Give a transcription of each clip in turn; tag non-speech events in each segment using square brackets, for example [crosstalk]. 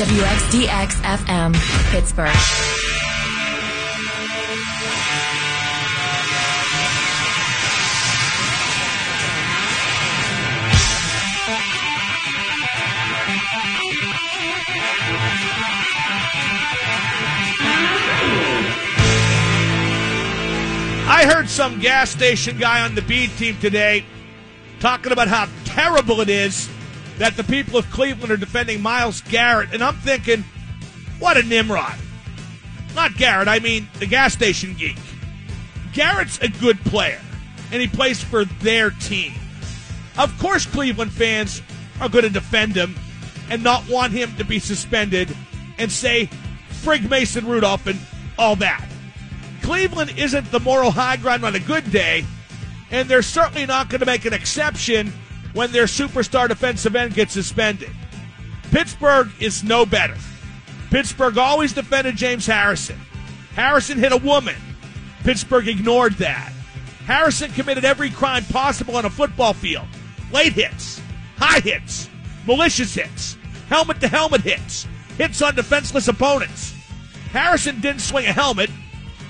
WXDX FM, Pittsburgh. I heard some gas station guy on the beat team today talking about how terrible it is that the people of Cleveland are defending Myles Garrett, and I'm thinking, what a Nimrod. Not Garrett, I mean the gas station geek. Garrett's a good player, and he plays for their team. Of course, Cleveland fans are going to defend him and not want him to be suspended and say, frig Mason Rudolph and all that. Cleveland isn't the moral high ground on a good day, and they're certainly not going to make an exception when their superstar defensive end gets suspended. Pittsburgh is no better. Pittsburgh always defended James Harrison. Harrison hit a woman. Pittsburgh ignored that. Harrison committed every crime possible on a football field late hits, high hits, malicious hits, helmet to helmet hits, hits on defenseless opponents. Harrison didn't swing a helmet,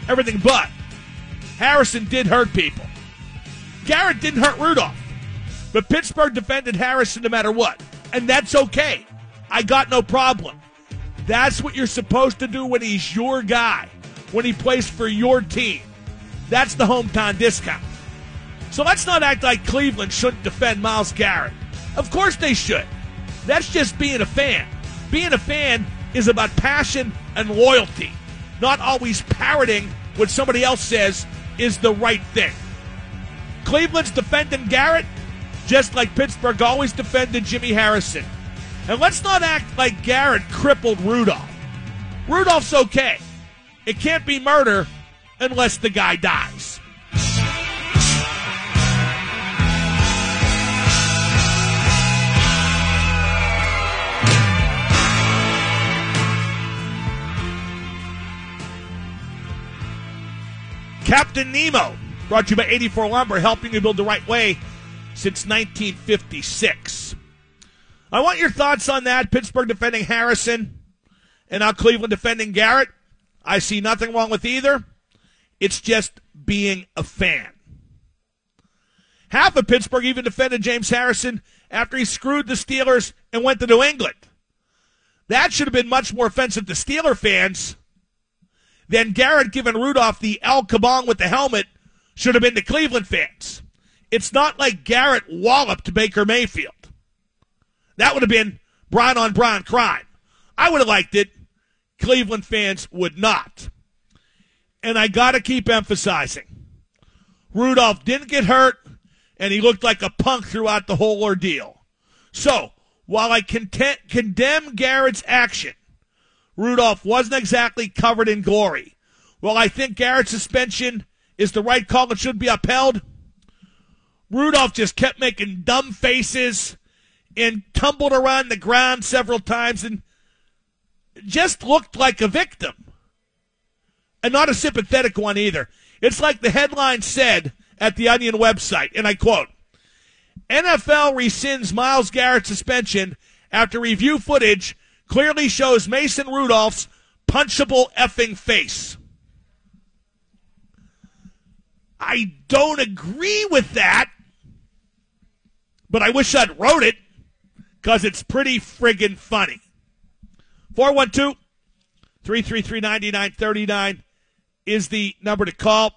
everything but. Harrison did hurt people. Garrett didn't hurt Rudolph. But Pittsburgh defended Harrison no matter what. And that's okay. I got no problem. That's what you're supposed to do when he's your guy, when he plays for your team. That's the hometown discount. So let's not act like Cleveland shouldn't defend Myles Garrett. Of course they should. That's just being a fan. Being a fan is about passion and loyalty, not always parroting what somebody else says is the right thing. Cleveland's defending Garrett just like Pittsburgh always defended Jimmy Harrison. And let's not act like Garrett crippled Rudolph. Rudolph's okay. It can't be murder unless the guy dies. Captain Nemo, brought to you by 84 Lumber, helping you build the right way since 1956. I want your thoughts on that. Pittsburgh defending Harrison and now Cleveland defending Garrett. I see nothing wrong with either. It's just being a fan. Half of Pittsburgh even defended James Harrison after he screwed the Steelers and went to New England. That should have been much more offensive to Steeler fans than Garrett giving Rudolph the El Kabong with the helmet should have been to Cleveland fans. It's not like Garrett walloped Baker Mayfield. That would have been Brown on Brown crime. I would have liked it. Cleveland fans would not. And I got to keep emphasizing Rudolph didn't get hurt, and he looked like a punk throughout the whole ordeal. So, while I content, condemn Garrett's action, Rudolph wasn't exactly covered in glory. While I think Garrett's suspension is the right call and should be upheld, Rudolph just kept making dumb faces and tumbled around the ground several times and just looked like a victim. And not a sympathetic one either. It's like the headline said at the Onion website, and I quote NFL rescinds Myles Garrett suspension after review footage clearly shows Mason Rudolph's punchable effing face. I don't agree with that but I wish I'd wrote it because it's pretty friggin' funny. 412 333 9939 is the number to call.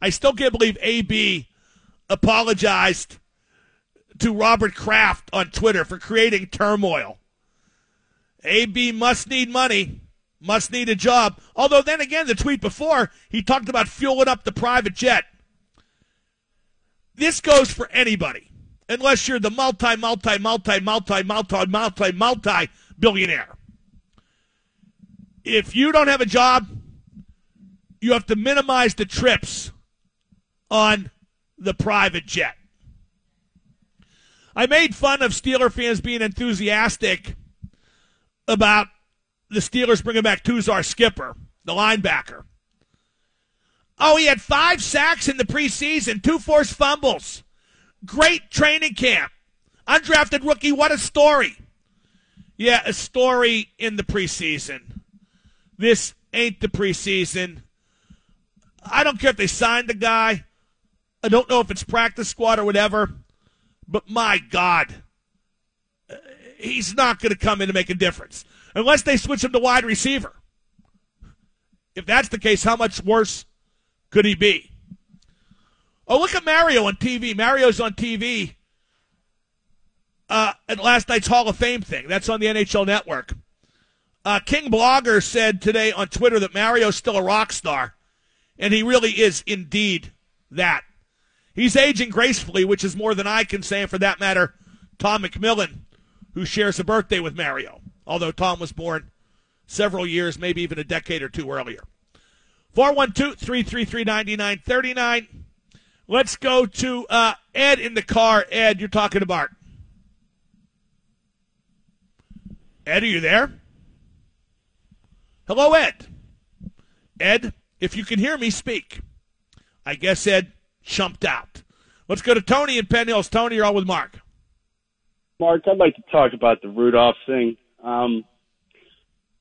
I still can't believe AB apologized to Robert Kraft on Twitter for creating turmoil. AB must need money, must need a job. Although, then again, the tweet before, he talked about fueling up the private jet. This goes for anybody, unless you're the multi, multi, multi, multi, multi, multi, multi billionaire. If you don't have a job, you have to minimize the trips on the private jet. I made fun of Steeler fans being enthusiastic about the Steelers bringing back Tuzar Skipper, the linebacker. Oh, he had five sacks in the preseason, two forced fumbles. Great training camp. Undrafted rookie, what a story. Yeah, a story in the preseason. This ain't the preseason. I don't care if they signed the guy. I don't know if it's practice squad or whatever. But my God, he's not going to come in and make a difference unless they switch him to wide receiver. If that's the case, how much worse could he be? Oh, look at Mario on TV. Mario's on TV uh, at last night's Hall of Fame thing. That's on the NHL Network. Uh, King Blogger said today on Twitter that Mario's still a rock star, and he really is indeed that. He's aging gracefully, which is more than I can say, and for that matter, Tom McMillan, who shares a birthday with Mario, although Tom was born several years, maybe even a decade or two earlier. 412 333 9939. Let's go to uh, Ed in the car. Ed, you're talking about. Ed, are you there? Hello, Ed. Ed, if you can hear me, speak. I guess Ed chumped out. Let's go to Tony in Penn Hills. Tony, you're on with Mark. Mark, I'd like to talk about the Rudolph thing. Um,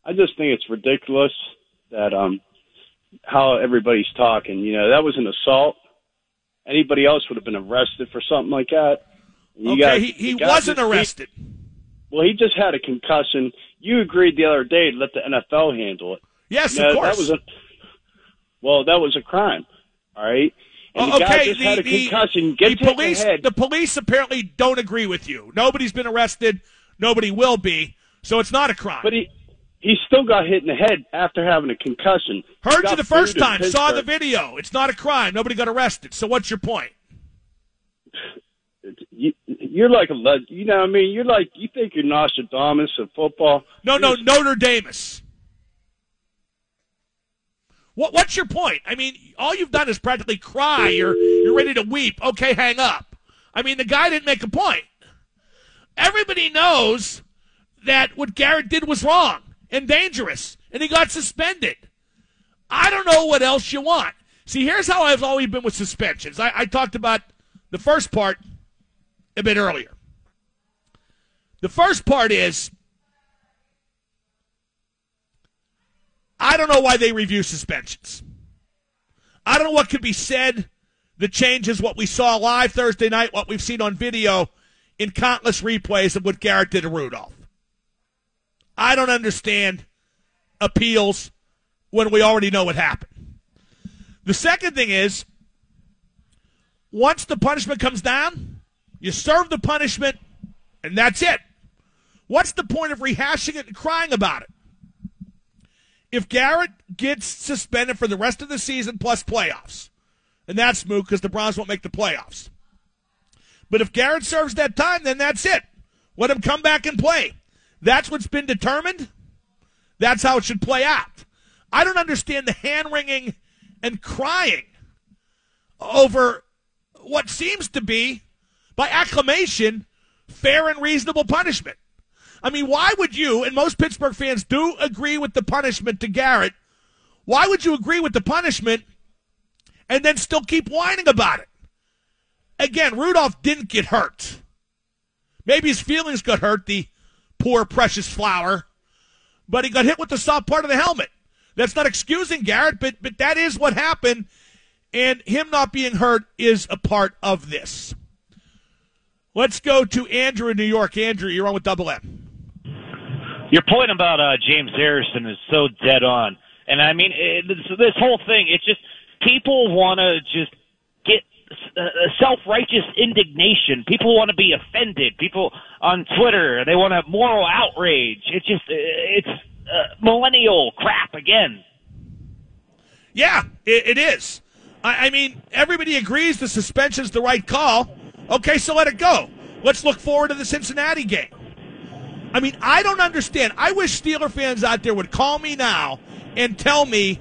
I just think it's ridiculous that um, how everybody's talking. You know, that was an assault. Anybody else would have been arrested for something like that. You okay, he, he wasn't arrested. Well, he just had a concussion. You agreed the other day to let the NFL handle it. Yes, of course. That was a well, that was a crime. All right. And the oh, okay, the, had a concussion. The, the police, the police apparently don't agree with you. Nobody's been arrested. Nobody will be. So it's not a crime. But he he still got hit in the head after having a concussion. Heard you the first time. Saw the video. It's not a crime. Nobody got arrested. So what's your point? You, you're like a you know what I mean. You're like you think you're Nostradamus of football. No, no, Notre Dame. What what's your point? I mean, all you've done is practically cry. You're you're ready to weep. Okay, hang up. I mean, the guy didn't make a point. Everybody knows that what Garrett did was wrong and dangerous, and he got suspended. I don't know what else you want. See, here's how I've always been with suspensions. I, I talked about the first part a bit earlier. The first part is I don't know why they review suspensions. I don't know what could be said that changes what we saw live Thursday night, what we've seen on video in countless replays of what Garrett did to Rudolph. I don't understand appeals when we already know what happened. The second thing is once the punishment comes down, you serve the punishment, and that's it. What's the point of rehashing it and crying about it? If Garrett gets suspended for the rest of the season plus playoffs, and that's moot because the Browns won't make the playoffs. But if Garrett serves that time, then that's it. Let him come back and play. That's what's been determined. That's how it should play out. I don't understand the hand wringing and crying over what seems to be by acclamation, fair and reasonable punishment. I mean, why would you, and most Pittsburgh fans do agree with the punishment to Garrett, why would you agree with the punishment and then still keep whining about it? Again, Rudolph didn't get hurt. Maybe his feelings got hurt, the poor, precious flower, but he got hit with the soft part of the helmet. That's not excusing Garrett, but, but that is what happened, and him not being hurt is a part of this. Let's go to Andrew in New York. Andrew, you're on with Double M. Your point about uh, James Harrison is so dead on, and I mean it, this, this whole thing. It's just people want to just uh, self-righteous indignation. People want to be offended. People on Twitter they want have moral outrage. It's just it's uh, millennial crap again. Yeah, it, it is. I, I mean, everybody agrees the suspension's the right call. Okay, so let it go. Let's look forward to the Cincinnati game. I mean, I don't understand. I wish Steeler fans out there would call me now and tell me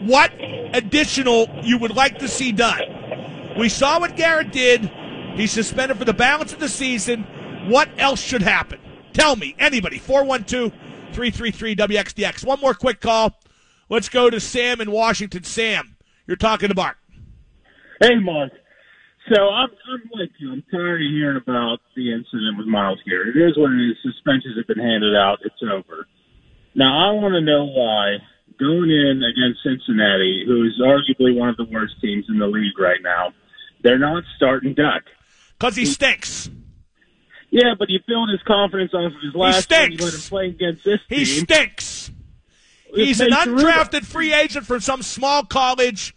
what additional you would like to see done. We saw what Garrett did. He's suspended for the balance of the season. What else should happen? Tell me, anybody. 412 333 WXDX. One more quick call. Let's go to Sam in Washington. Sam, you're talking to Mark. Hey, Mark. So I'm, I'm like you. I'm tired of hearing about the incident with Myles Garrett. It is what it is. Suspensions have been handed out. It's over. Now I want to know why going in against Cincinnati, who is arguably one of the worst teams in the league right now, they're not starting Duck. Because he stinks. Yeah, but he built his confidence off of his last stinks. game. He let him play against this He team. stinks. He's an undrafted free agent from some small college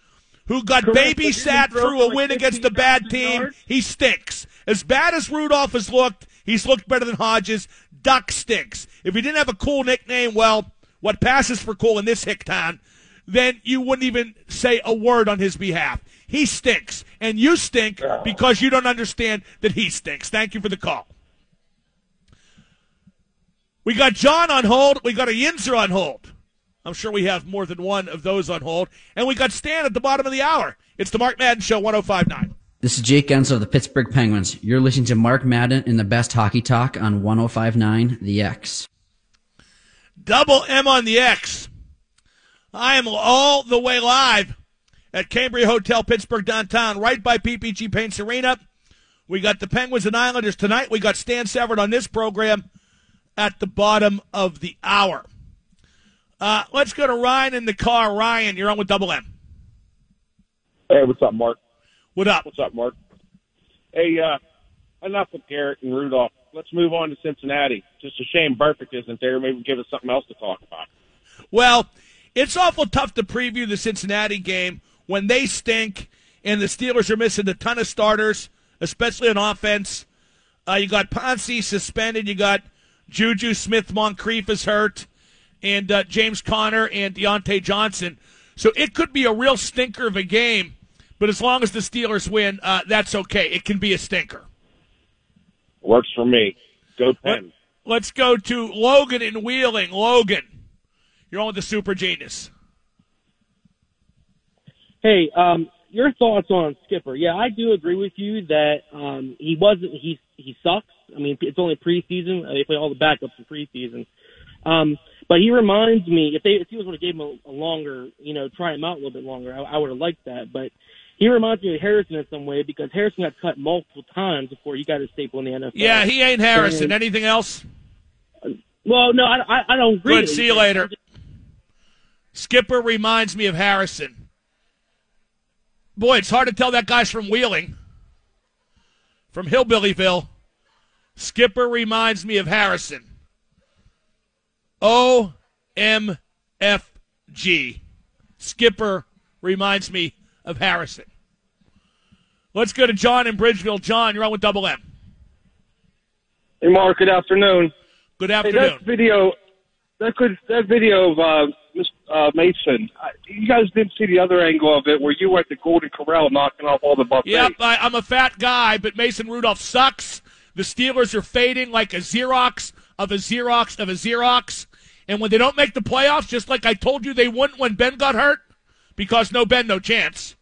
who got Correct, babysat he through a for win like against a bad team. yards? He stinks. As bad as Rudolph has looked, he's looked better than Hodges. Duck stinks. If he didn't have a cool nickname, well, what passes for cool in this hick town, then you wouldn't even say a word on his behalf. He stinks. And you stink because you don't understand that he stinks. Thank you for the call. We got John on hold. We got a Yinzer on hold. I'm sure we have more than one of those on hold. And we got Stan at the bottom of the hour. It's the Mark Madden Show 1059. This is Jake Guentzel of the Pittsburgh Penguins. You're listening to Mark Madden in the best hockey talk on 1059 The X. Double M on the X. I am all the way live at Cambria Hotel, Pittsburgh downtown, right by PPG Paints Arena. We got the Penguins and Islanders tonight. We got Stan Savran on this program at the bottom of the hour. Uh, let's go to Ryan in the car. Ryan, you're on with Double M. Hey, what's up, Mark? What up? What's up, Mark? Hey, uh, enough with Garrett and Rudolph. Let's move on to Cincinnati. Just a shame Burfict isn't there. Maybe give us something else to talk about. Well, it's awful tough to preview the Cincinnati game when they stink and the Steelers are missing a ton of starters, especially on offense. Uh, you got Pouncey suspended. You got Juju Smith Moncrief is hurt, and uh, James Conner and Diontae Johnson. So it could be a real stinker of a game. But as long as the Steelers win, uh, that's okay. It can be a stinker. Works for me. Go Pen. Let's go to Logan in Wheeling. Logan, you're on with the Super Genius. Hey, um, your thoughts on Skipper? Yeah, I do agree with you that um, he wasn't. He he sucks. I mean, it's only preseason. They play all the backups in preseason. Um, but he reminds me if they if he was would have gave him a, a longer, you know, try him out a little bit longer, I, I would have liked that. But he reminds me of Harrison in some way because Harrison got cut multiple times before he got his staple in the NFL. Yeah, he ain't Harrison. And- Anything else? well, no, I, I, I don't agree. Good. See you later. Skipper reminds me of Harrison. Boy, it's hard to tell that guy's from Wheeling, from Hillbillyville. Skipper reminds me of Harrison. O M F G. Skipper reminds me of Harrison. Let's go to John in Bridgeville. John, you're on with Double M. Hey, Mark. Good afternoon. Good Hey, afternoon. that video, that could that video of uh, Miss uh, Mason. You guys didn't see the other angle of it where you were at the Golden Corral knocking off all the buffets. Yep, I, I'm a fat guy, but Mason Rudolph sucks. The Steelers are fading like a Xerox of a Xerox of a Xerox. And when they don't make the playoffs, just like I told you they wouldn't when Ben got hurt, because no Ben, no chance.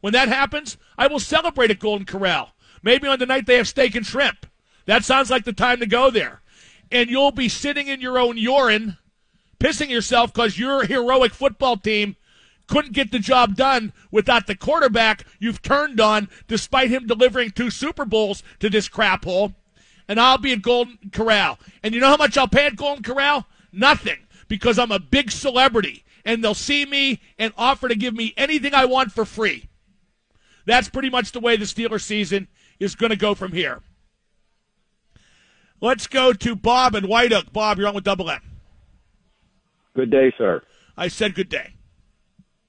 When that happens, I will celebrate at Golden Corral. Maybe on the night they have steak and shrimp. That sounds like the time to go there. And you'll be sitting in your own urine, pissing yourself because your heroic football team couldn't get the job done without the quarterback you've turned on, despite him delivering two Super Bowls to this crap hole. And I'll be at Golden Corral. And you know how much I'll pay at Golden Corral? Nothing, because I'm a big celebrity. And they'll see me and offer to give me anything I want for free. That's pretty much the way the Steelers season is going to go from here. Let's go to Bob and White Oak. Bob, you're on with Double M. Good day, sir. I said good day.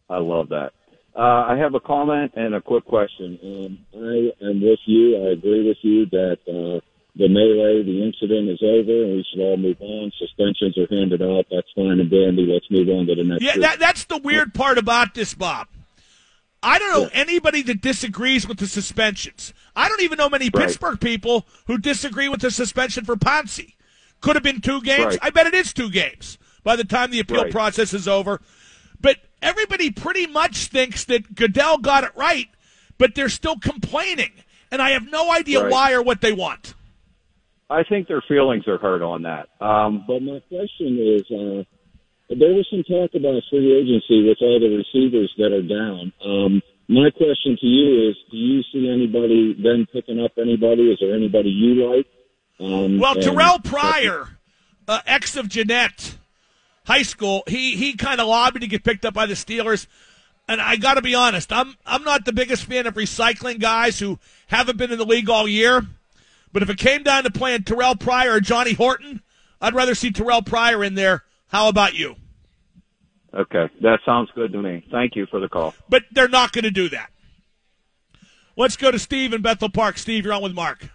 I love that. Uh, I have a comment and a quick question. Um, I am with you. I agree with you that uh, the melee, the incident is over, and we should all move on. Suspensions are handed out. That's fine and dandy. Let's move on to the next. Yeah, that, that's the weird part about this, Bob. I don't know anybody that disagrees with the suspensions. I don't even know many Right. Pittsburgh people who disagree with the suspension for Pouncey. Could have been two games. Right. I bet it is two games by the time the appeal Right. process is over. But everybody pretty much thinks that Goodell got it right, but they're still complaining. And I have no idea Right. why or what they want. I think their feelings are hurt on that. Um, but my question is, uh, there was some talk about free agency with all the receivers that are down. Um, my question to you is: Do you see anybody then picking up anybody? Is there anybody you like? Um, Well, Terrelle Pryor, uh, ex of Jeannette High School, he he kind of lobbied to get picked up by the Steelers. And I got to be honest, I'm I'm not the biggest fan of recycling guys who haven't been in the league all year. But if it came down to playing Terrelle Pryor or Johnny Holton, I'd rather see Terrelle Pryor in there. How about you? Okay, that sounds good to me. Thank you for the call. But they're not going to do that. Let's go to Steve in Bethel Park. Steve, you're on with Mark.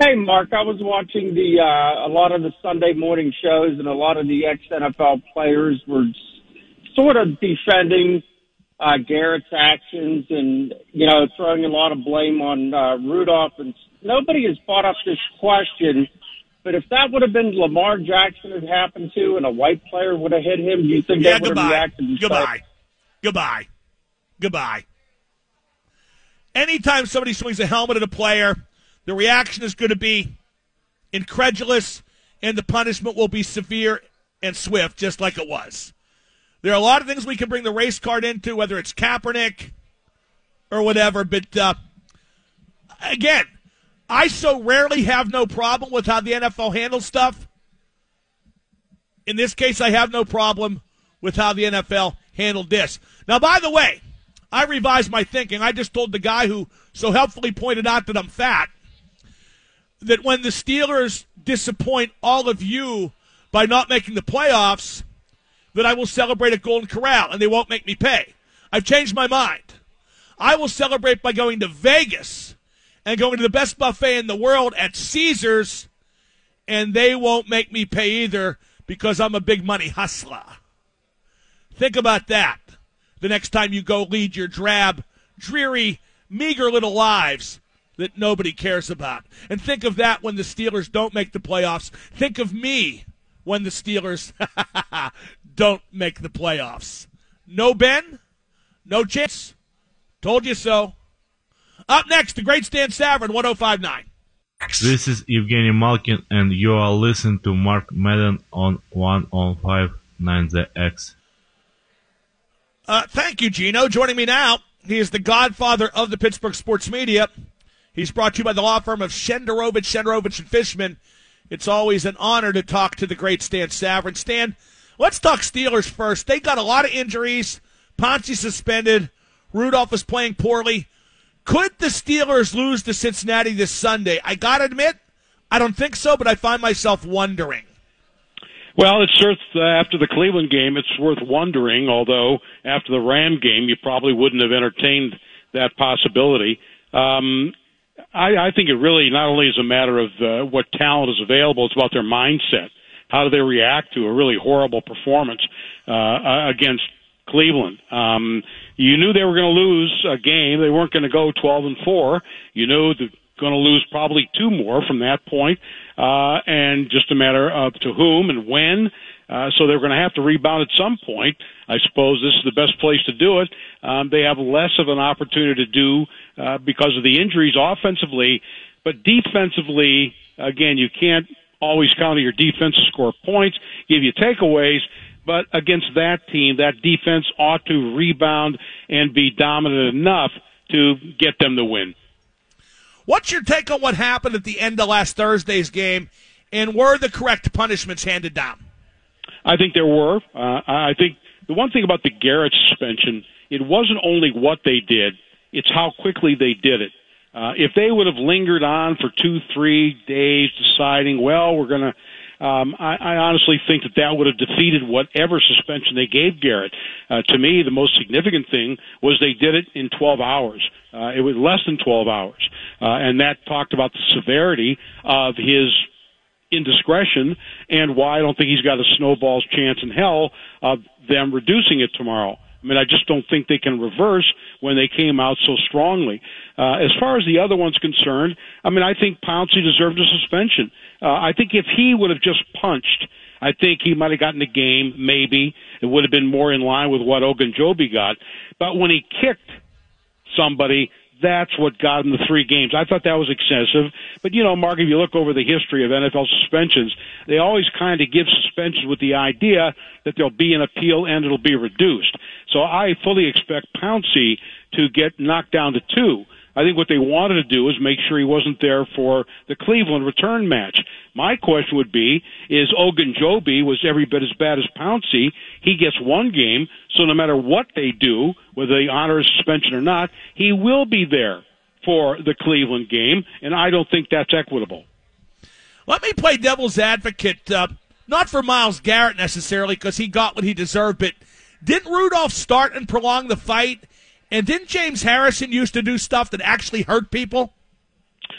Hey, Mark, I was watching the uh, a lot of the Sunday morning shows, and a lot of the ex NFL players were sort of defending uh, Garrett's actions, and you know, throwing a lot of blame on uh, Rudolph. And nobody has brought up this question. But if that would have been Lamar Jackson had happened to, and a white player would have hit him, do you think Yeah, they would have reacted? the same? Goodbye. Goodbye. Goodbye. Anytime somebody swings a helmet at a player, the reaction is going to be incredulous, and the punishment will be severe and swift, just like it was. There are a lot of things we can bring the race card into, whether it's Kaepernick or whatever, but uh, again, I so rarely have no problem with how the NFL handles stuff. In this case, I have no problem with how the NFL handled this. Now, by the way, I revised my thinking. I just told the guy who so helpfully pointed out that I'm fat that when the Steelers disappoint all of you by not making the playoffs, that I will celebrate at Golden Corral and they won't make me pay. I've changed my mind. I will celebrate by going to Vegas and going to the best buffet in the world at Caesars, and they won't make me pay either because I'm a big money hustler. Think about that the next time you go lead your drab, dreary, meager little lives that nobody cares about. And think of that when the Steelers don't make the playoffs. Think of me when the Steelers [laughs] don't make the playoffs. No Ben, no chance. Told you so. Up next, the great Stan Savran, 1059. This is Evgeny Malkin, and you are listening to Mark Madden on 105.9 The X. Uh, thank you, Gino. Joining me now, he is the godfather of the Pittsburgh sports media. He's brought to you by the law firm of Shenderovich, Shenderovich, and Fishman. It's always an honor to talk to the great Stan Savran. Stan, let's talk Steelers first. They got a lot of injuries. Pouncey suspended. Rudolph is playing poorly. Could the Steelers lose to Cincinnati this Sunday? I got to admit, I don't think so, but I find myself wondering. Well, it's sure uh, after the Cleveland game, it's worth wondering. Although after the Ram game, you probably wouldn't have entertained that possibility. Um, I, I think it really not only is a matter of uh, what talent is available; it's about their mindset. How do they react to a really horrible performance uh, against Cleveland? Um, you knew they were going to lose a game; they weren't going to go twelve and four. You knew they're going to lose probably two more from that point uh, and just a matter of to whom and when. Uh, so they're going to have to rebound at some point. I suppose this is the best place to do it. Um, they have less of an opportunity to do uh, because of the injuries offensively, but defensively, again, you can't always count on your defense to score points, give you takeaways. But against that team, that defense ought to rebound and be dominant enough to get them the win. What's your take on what happened at the end of last Thursday's game, and were the correct punishments handed down? I think there were. Uh, I think the one thing about the Garrett suspension, it wasn't only what they did; it's how quickly they did it. Uh, if they would have lingered on for two, three days, deciding, well, we're going to. Um, I, I honestly think that that would have defeated whatever suspension they gave Garrett. Uh, to me, the most significant thing was they did it in 12 hours. Uh, it was less than 12 hours, uh, and that talked about the severity of his indiscretion and why I don't think he's got a snowball's chance in hell of them reducing it tomorrow. I mean, I just don't think they can reverse when they came out so strongly. Uh, as far as the other one's concerned, I mean, I think Pouncey deserved a suspension. Uh, I think if he would have just punched, I think he might have gotten the game, maybe. It would have been more in line with what Ogunjobi got. But when he kicked somebody, That's what got him the three games. I thought that was excessive. But, you know, Mark, if you look over the history of NFL suspensions, they always kind of give suspensions with the idea that there'll be an appeal and it'll be reduced. So I fully expect Pouncey to get knocked down to two. I think what they wanted to do is make sure he wasn't there for the Cleveland return match. My question would be, is Ogunjobi was every bit as bad as Pouncey. He gets one game, so no matter what they do, whether they honor his suspension or not, he will be there for the Cleveland game, and I don't think that's equitable. Let me play devil's advocate, uh, not for Myles Garrett necessarily, because he got what he deserved, but didn't Rudolph start and prolong the fight? And didn't James Harrison used to do stuff that actually hurt people?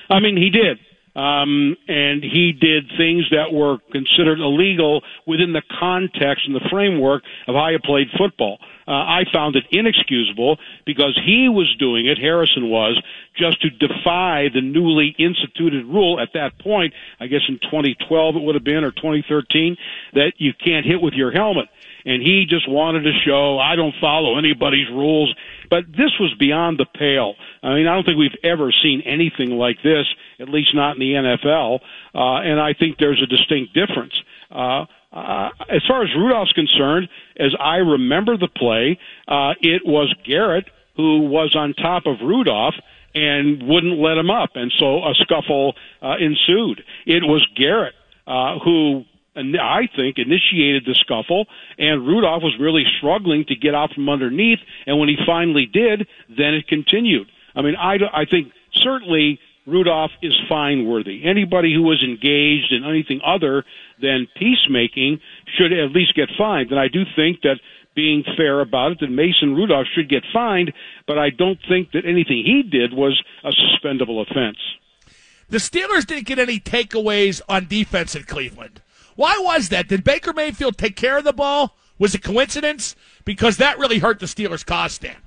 I mean, he did. Um, and he did things that were considered illegal within the context and the framework of how he played football. Uh, I found it inexcusable because he was doing it, Harrison was, just to defy the newly instituted rule at that point, I guess in 2012 it would have been, or 2013, that you can't hit with your helmet. And he just wanted to show, I don't follow anybody's rules. But this was beyond the pale. I mean, I don't think we've ever seen anything like this, at least not in the NFL. Uh, and I think there's a distinct difference. Uh, uh, as far as Rudolph's concerned, as I remember the play, uh, it was Garrett who was on top of Rudolph and wouldn't let him up, and so a scuffle uh, ensued. It was Garrett uh, who I think, initiated the scuffle, and Rudolph was really struggling to get out from underneath. And when he finally did, then it continued. I mean, I, I think certainly Rudolph is fine worthy. Anybody who was engaged in anything other than peacemaking should at least get fined. And I do think that being fair about it, that Mason Rudolph should get fined, but I don't think that anything he did was a suspendable offense. The Steelers didn't get any takeaways on defense in Cleveland. Why was that? Did Baker Mayfield take care of the ball? Was it coincidence? Because that really hurt the Steelers' cause, Stan.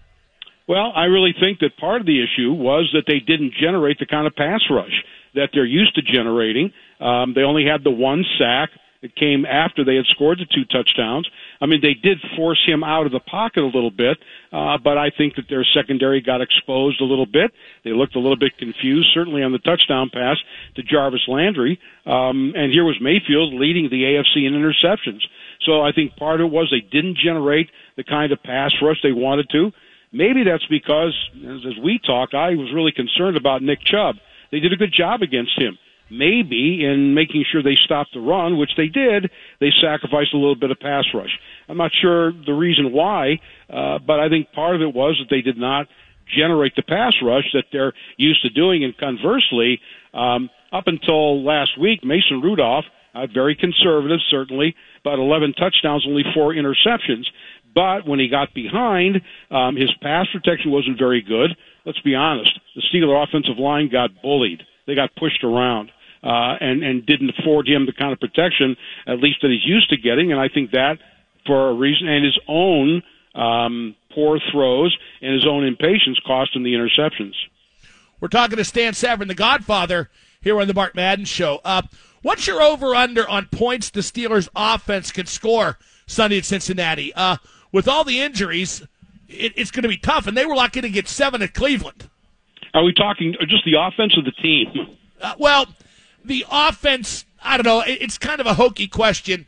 Well, I really think that part of the issue was that they didn't generate the kind of pass rush that they're used to generating. Um, they only had the one sack. It came after they had scored the two touchdowns. I mean, they did force him out of the pocket a little bit, uh, but I think that their secondary got exposed a little bit. They looked a little bit confused, certainly on the touchdown pass to Jarvis Landry. Um, and here was Mayfield leading the AFC in interceptions. So I think part of it was they didn't generate the kind of pass rush they wanted to. Maybe that's because, as, we talked, I was really concerned about Nick Chubb. They did a good job against him maybe in making sure they stopped the run, which they did, they sacrificed a little bit of pass rush. I'm not sure the reason why, uh, but I think part of it was that they did not generate the pass rush that they're used to doing. And conversely, um, up until last week, Mason Rudolph, uh, very conservative, certainly, but 11 touchdowns, only four interceptions. But when he got behind, um, his pass protection wasn't very good. Let's be honest. The Steeler offensive line got bullied. They got pushed around uh, and and didn't afford him the kind of protection, at least that he's used to getting. And I think that, for a reason, and his own um, poor throws and his own impatience cost him the interceptions. We're talking to Stan Savran, the Godfather, here on the Mark Madden Show. Uh, what's your over under on points the Steelers' offense could score Sunday at Cincinnati? Uh, with all the injuries, it, it's going to be tough, and they were lucky to get seven at Cleveland. Are we talking just the offense of the team? Uh, well, the offense, I don't know. It's kind of a hokey question.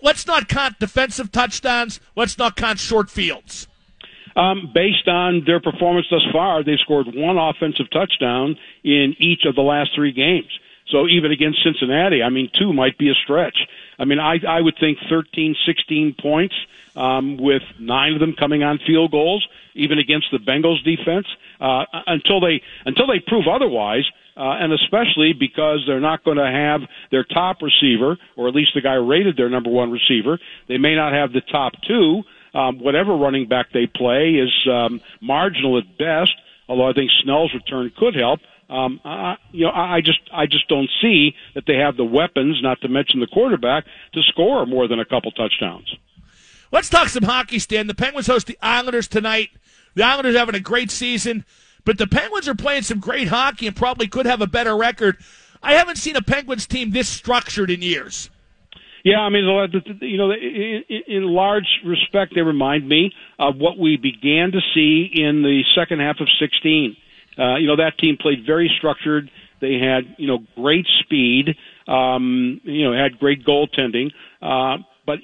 Let's not count defensive touchdowns. Let's not count short fields. Um, based on their performance thus far, they've scored one offensive touchdown in each of the last three games. So even against Cincinnati, I mean, two might be a stretch. I mean, I, I would think 13, 16 points um, with nine of them coming on field goals, even against the Bengals defense, uh, until they until they prove otherwise uh, and especially because they're not going to have their top receiver, or at least the guy rated their number one receiver. They may not have the top two. Um, whatever running back they play is um, marginal at best. Although I think Snell's return could help. Um, I, you know, I just I just don't see that they have the weapons, not to mention the quarterback, to score more than a couple touchdowns. Let's talk some hockey, Stan. The Penguins host the Islanders tonight. The Islanders having a great season. But the Penguins are playing some great hockey and probably could have a better record. I haven't seen a Penguins team this structured in years. Yeah, I mean, you know, in large respect, they remind me of what we began to see in the second half of 16. Uh, you know that team played very structured. They had you know great speed. Um, you know had great goaltending. Uh, but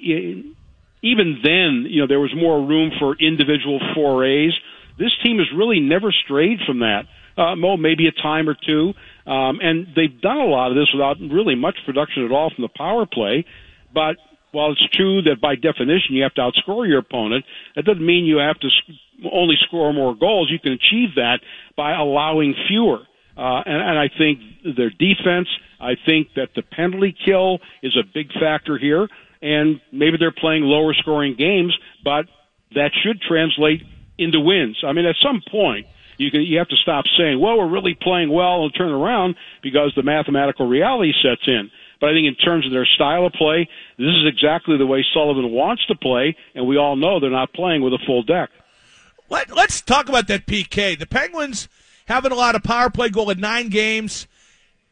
even then, you know there was more room for individual forays. This team has really never strayed from that. Uh, Mo, maybe a time or two, um, and they've done a lot of this without really much production at all from the power play. But while it's true that by definition you have to outscore your opponent, that doesn't mean you have to only score more goals. You can achieve that by allowing fewer. Uh, and, and I think their defense, I think that the penalty kill is a big factor here. And maybe they're playing lower scoring games, but that should translate into wins. I mean, at some point, you can, you have to stop saying, well, we're really playing well and turn around because the mathematical reality sets in. But I think in terms of their style of play, this is exactly the way Sullivan wants to play, and we all know they're not playing with a full deck. Let, let's talk about that PK. The Penguins having a lot of power play goal in nine games,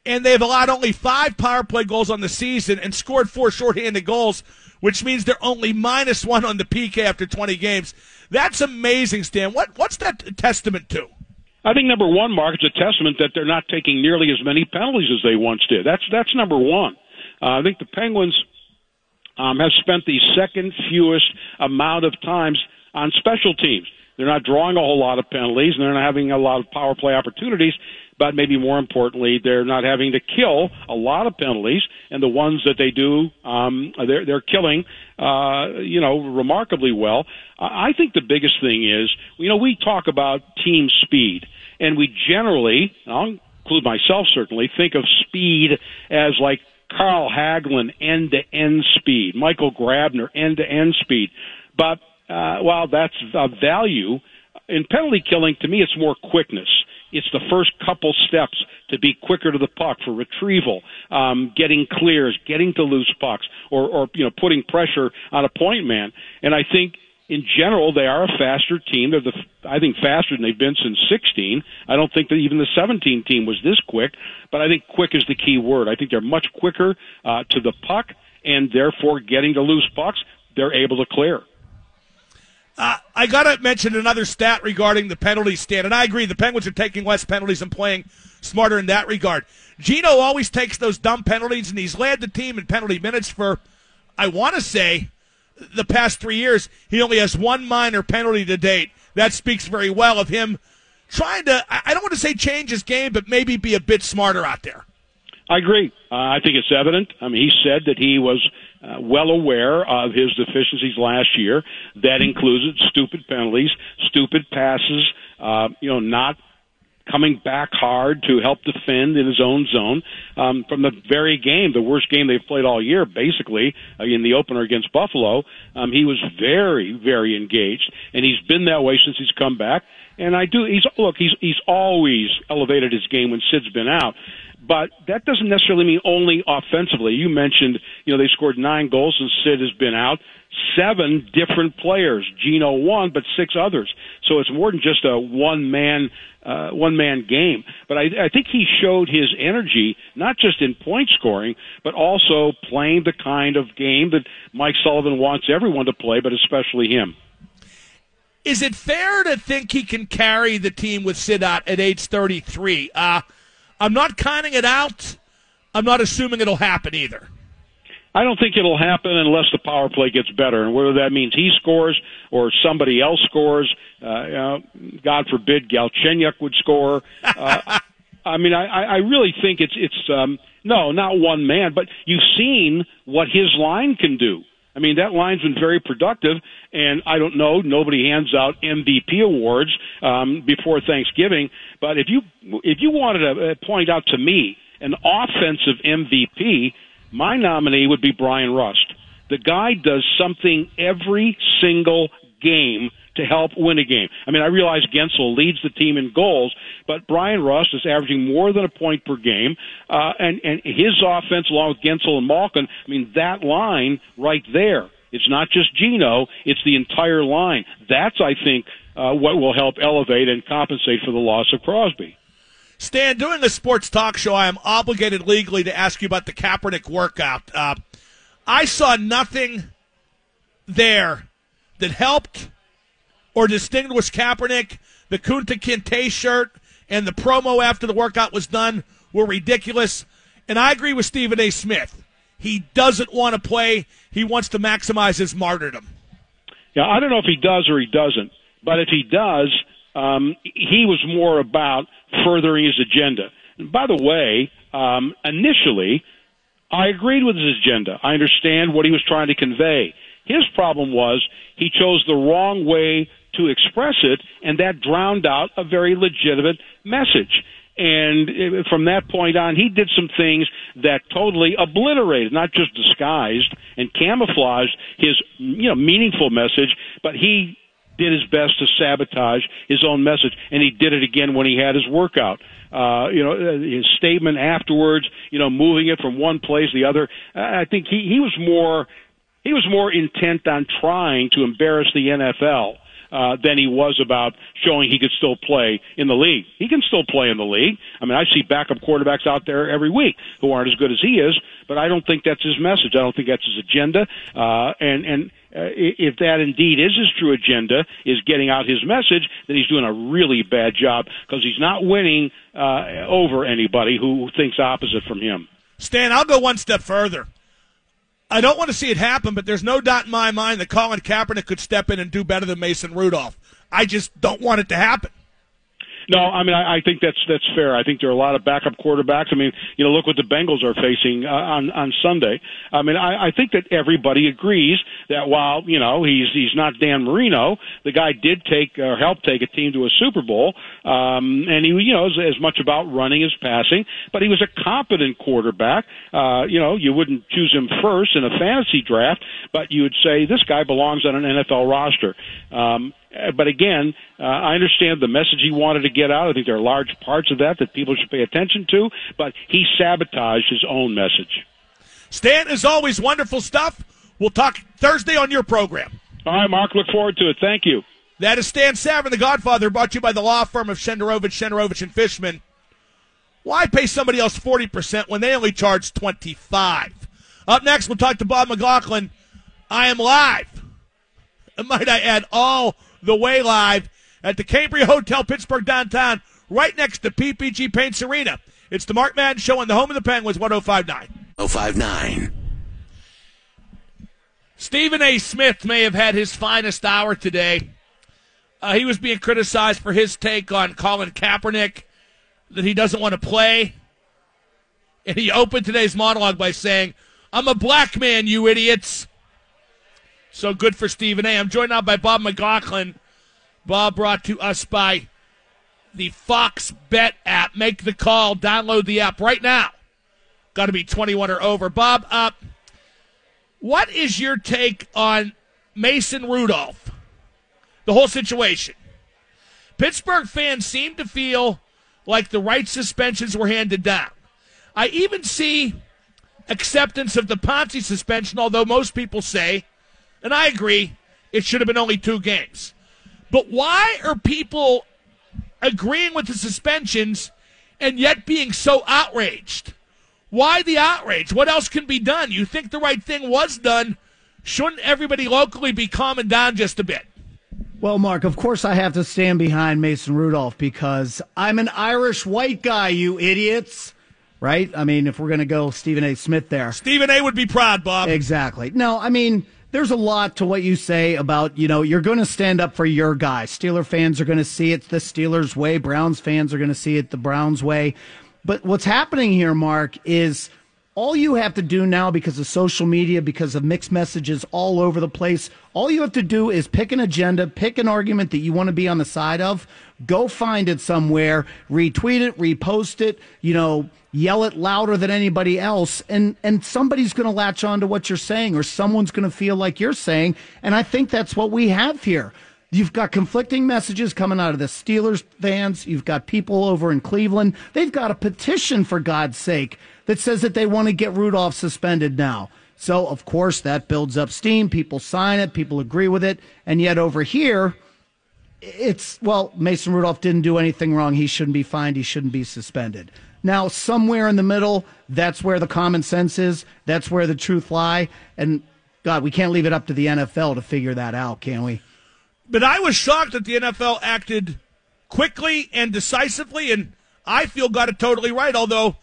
and they've allowed only five power play goals on the season and scored four shorthanded goals, which means they're only minus one on the PK after 20 games. That's amazing, Stan. What, what's that testament to? I think number one, Mark, it's a testament that they're not taking nearly as many penalties as they once did. That's that's number one. Uh, I think the Penguins um, have spent the second fewest amount of times on special teams. They're not drawing a whole lot of penalties, and they're not having a lot of power play opportunities. But maybe more importantly, they're not having to kill a lot of penalties, and the ones that they do, um, they're they're killing, uh, you know, remarkably well. I think the biggest thing is, you know, we talk about team speed, and we generally, I'll include myself certainly, think of speed as like Carl Hagelin end to end speed, Michael Grabner end to end speed. But uh, while that's of value, in penalty killing, to me, it's more quickness. It's the first couple steps to be quicker to the puck for retrieval, um, getting clears, getting to loose pucks, or, or you know putting pressure on a point man. And I think in general, they are a faster team. They're the, I think, faster than they've been since 16. I don't think that even the 17 team was this quick, but I think quick is the key word. I think they're much quicker uh, to the puck, and therefore getting to loose pucks, they're able to clear. I got to mention another stat regarding the penalty stand, and I agree the Penguins are taking less penalties and playing smarter in that regard. Gino always takes those dumb penalties, and he's led the team in penalty minutes for, I want to say, the past three years. He only has one minor penalty to date. That speaks very well of him trying to, I don't want to say change his game, but maybe be a bit smarter out there. I agree. Uh, I think it's evident. I mean, he said that he was uh, well aware of his deficiencies last year. That included stupid penalties, stupid passes, uh, you know, not coming back hard to help defend in his own zone. Um, from the very game, the worst game they've played all year, basically, uh, in the opener against Buffalo, um, he was very, very engaged, and he's been that way since he's come back. And I do. He's look. He's he's always elevated his game when Sid's been out. But that doesn't necessarily mean only offensively. You mentioned, you know, they scored nine goals since Sid has been out. Seven different players. Gino one, but six others. So it's more than just a one man, uh, one man game. But I, I think he showed his energy, not just in point scoring, but also playing the kind of game that Mike Sullivan wants everyone to play, but especially him. Is it fair to think he can carry the team with Sid out at age 33? Uh, I'm not counting it out. I'm not assuming it'll happen either. I don't think it'll happen unless the power play gets better, and whether that means he scores or somebody else scores. Uh, uh, God forbid Galchenyuk would score. [laughs] Uh, I mean, I, I really think it's it's um, no, not one man, but you've seen what his line can do. I mean, that line's been very productive, and I don't know. Nobody hands out MVP awards um, before Thanksgiving, but if you if you wanted to uh, point out to me an offensive MVP, my nominee would be Bryan Rust. The guy does something every single game to help win a game. I mean, I realize Guentzel leads the team in goals, but Bryan Rust is averaging more than a point per game, uh, and and his offense, along with Guentzel and Malkin, I mean, that line right there. It's not just Gino; it's the entire line. That's, I think, uh, what will help elevate and compensate for the loss of Crosby. Stan, doing a sports talk show, I am obligated legally to ask you about the Kaepernick workout. Uh, I saw nothing there that helped or distinguished Kaepernick. The Kunta Kinte shirt and the promo after the workout was done were ridiculous. And I agree with Stephen A. Smith. He doesn't want to play. He wants to maximize his martyrdom. Yeah, I don't know if he does or he doesn't, but if he does, um, he was more about furthering his agenda. And by the way, um, initially, I agreed with his agenda. I understand what he was trying to convey. His problem was he chose the wrong way to express it, and that drowned out a very legitimate message. And uh, from that point on, he did some things that totally obliterated, not just disguised and camouflaged his, you know, meaningful message, but he did his best to sabotage his own message, and he did it again when he had his workout. Uh, you know, uh, his statement afterwards, you know, moving it from one place to the other. I think he he was more he was more intent on trying to embarrass the NFL uh, than he was about showing he could still play in the league. He can still play in the league. I mean, I see backup quarterbacks out there every week who aren't as good as he is, but I don't think that's his message. I don't think that's his agenda. Uh, and and uh, if that indeed is his true agenda, is getting out his message, then he's doing a really bad job because he's not winning uh, over anybody who thinks opposite from him. Stan, I'll go one step further. I don't want to see it happen, but there's no doubt in my mind that Colin Kaepernick could step in and do better than Mason Rudolph. I just don't want it to happen. No, I mean I, I think that's that's fair. I think there are a lot of backup quarterbacks. I mean, you know, look what the Bengals are facing uh, on on Sunday. I mean, I, I think that everybody agrees that while you know he's he's not Dan Marino, the guy did take or help take a team to a Super Bowl, um, and he you know is as much about running as passing. But he was a competent quarterback. Uh, you know, you wouldn't choose him first in a fantasy draft, but you would say this guy belongs on an NFL roster. Um, but again, uh, I understand the message he wanted to get out. I think there are large parts of that that people should pay attention to, but he sabotaged his own message. Stan, is always, wonderful stuff. We'll talk Thursday on your program. All right, Mark. Look forward to it. Thank you. That is Stan Savran, the Godfather, brought to you by the law firm of Shenderovich, Shenderovich, and Fishman. Why pay somebody else 40% when they only charge 25 Up next, we'll talk to Bob McLaughlin. I am live. [laughs] Might I add, all the way live at the Cambria Hotel, Pittsburgh downtown, right next to PPG Paints Arena. It's the Mark Madden Show on the home of the Penguins, 1059. 1059. Stephen A. Smith may have had his finest hour today. Uh, he was being criticized for his take on Colin Kaepernick, that he doesn't want to play. And he opened today's monologue by saying, I'm a black man, you idiots. So good for Stephen A. I'm joined now by Bob McLaughlin. Bob brought to us by the Fox Bet app. Make the call. Download the app right now. Got to be 21 or over. Bob, uh, what is your take on Mason Rudolph? The whole situation. Pittsburgh fans seem to feel like the right suspensions were handed down. I even see acceptance of the Pouncey suspension, although most people say and I agree, it should have been only two games. But why are people agreeing with the suspensions and yet being so outraged? Why the outrage? What else can be done? You think the right thing was done. Shouldn't everybody locally be calming down just a bit? Well, Mark, of course I have to stand behind Mason Rudolph because I'm an Irish white guy, you idiots. Right? I mean, if we're going to go Stephen A. Smith there. Stephen A. would be proud, Bob. Exactly. No, I mean, there's a lot to what you say about, you know, you're going to stand up for your guy. Steeler fans are going to see it the Steelers way. Browns fans are going to see it the Browns way. But what's happening here, Mark, is all you have to do now because of social media, because of mixed messages all over the place, all you have to do is pick an agenda, pick an argument that you want to be on the side of, go find it somewhere, retweet it, repost it, you know, yell it louder than anybody else and and somebody's going to latch on to what you're saying or someone's going to feel like you're saying and I think that's what we have here. You've got conflicting messages coming out of the Steelers fans. You've got people over in Cleveland. They've got a petition for God's sake that says that they want to get Rudolph suspended now. So, of course, that builds up steam. People sign it, people agree with it. And yet over here, it's, well, Mason Rudolph didn't do anything wrong. He shouldn't be fined. He shouldn't be suspended. Now, somewhere in the middle, that's where the common sense is. That's where the truth lie. And God, we can't leave it up to the NFL to figure that out, can we? But I was shocked that the NFL acted quickly and decisively, and I feel got it totally right. Although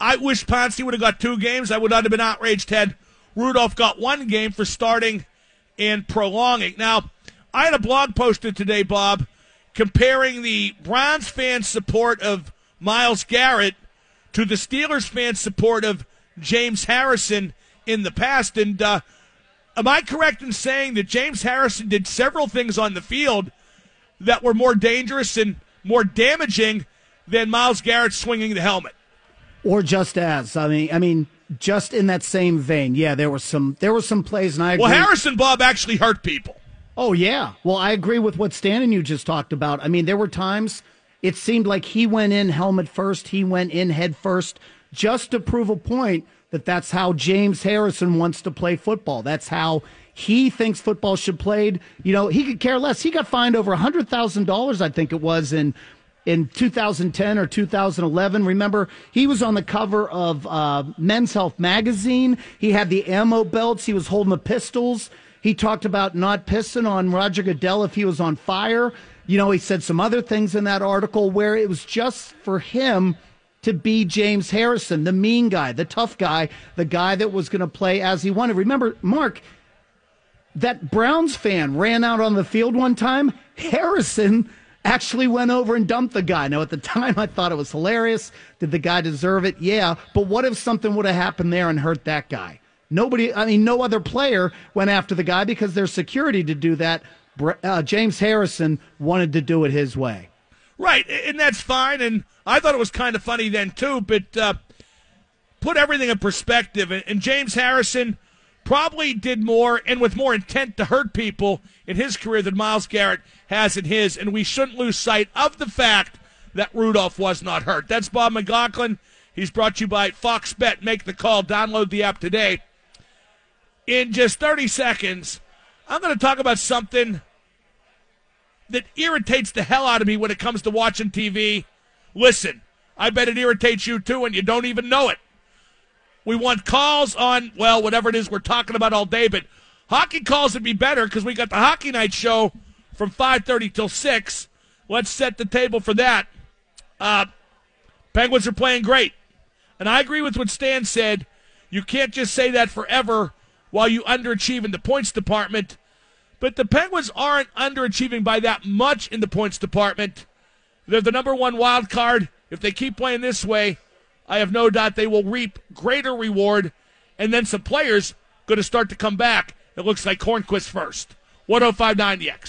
I wish Pouncey would have got two games. I would not have been outraged had Rudolph got one game for starting and prolonging. Now, I had a blog posted today, Bob, comparing the Browns fans' support of Myles Garrett to the Steelers fans' support of James Harrison in the past. And uh, am I correct in saying that James Harrison did several things on the field that were more dangerous and more damaging than Myles Garrett swinging the helmet? Or just as I mean, I mean, just in that same vein, yeah, there were some there were some plays, and I agree. well Harrison Bob actually hurt people. Oh yeah, well I agree with what Stan and you just talked about. I mean, there were times it seemed like he went in helmet first, he went in head first, just to prove a point that that's how James Harrison wants to play football. That's how he thinks football should played. You know, he could care less. He got fined over hundred thousand dollars, I think it was in in 2010 or 2011. Remember, he was on the cover of uh, Men's Health magazine. He had the ammo belts. He was holding the pistols. He talked about not pissing on Roger Goodell if he was on fire. You know, he said some other things in that article where it was just for him to be James Harrison, the mean guy, the tough guy, the guy that was going to play as he wanted. Remember, Mark, that Browns fan ran out on the field one time. Harrison actually went over and dumped the guy. Now, at the [laughs] time, I thought it was hilarious. Did the guy deserve it? Yeah. But what if something would have happened there and hurt that guy? Nobody, I mean, no other player went after the guy because there's security to do that. Uh, James Harrison wanted to do it his way. Right, and that's fine. And I thought it was kind of funny then, too. But uh, put everything in perspective. And James Harrison probably did more and with more intent to hurt people in his career than Myles Garrett has in his. And we shouldn't lose sight of the fact that Rudolph was not hurt. That's Bob McLaughlin. He's brought to you by Fox Bet. Make the call. Download the app today in just 30 seconds, I'm going to talk about something that irritates the hell out of me when it comes to watching TV. Listen, I bet it irritates you too, and you don't even know it. We want calls on, well, whatever it is we're talking about all day, but hockey calls would be better because we got the Hockey Night Show from 5.30 till 6. Let's set the table for that. Uh, Penguins are playing great. And I agree with what Stan said. You can't just say that forever while you underachieve in the points department. But the Penguins aren't underachieving by that much in the points department. They're the number one wild card. If they keep playing this way, I have no doubt they will reap greater reward. And then some players going to start to come back. It looks like Hornqvist first. 1059 the X.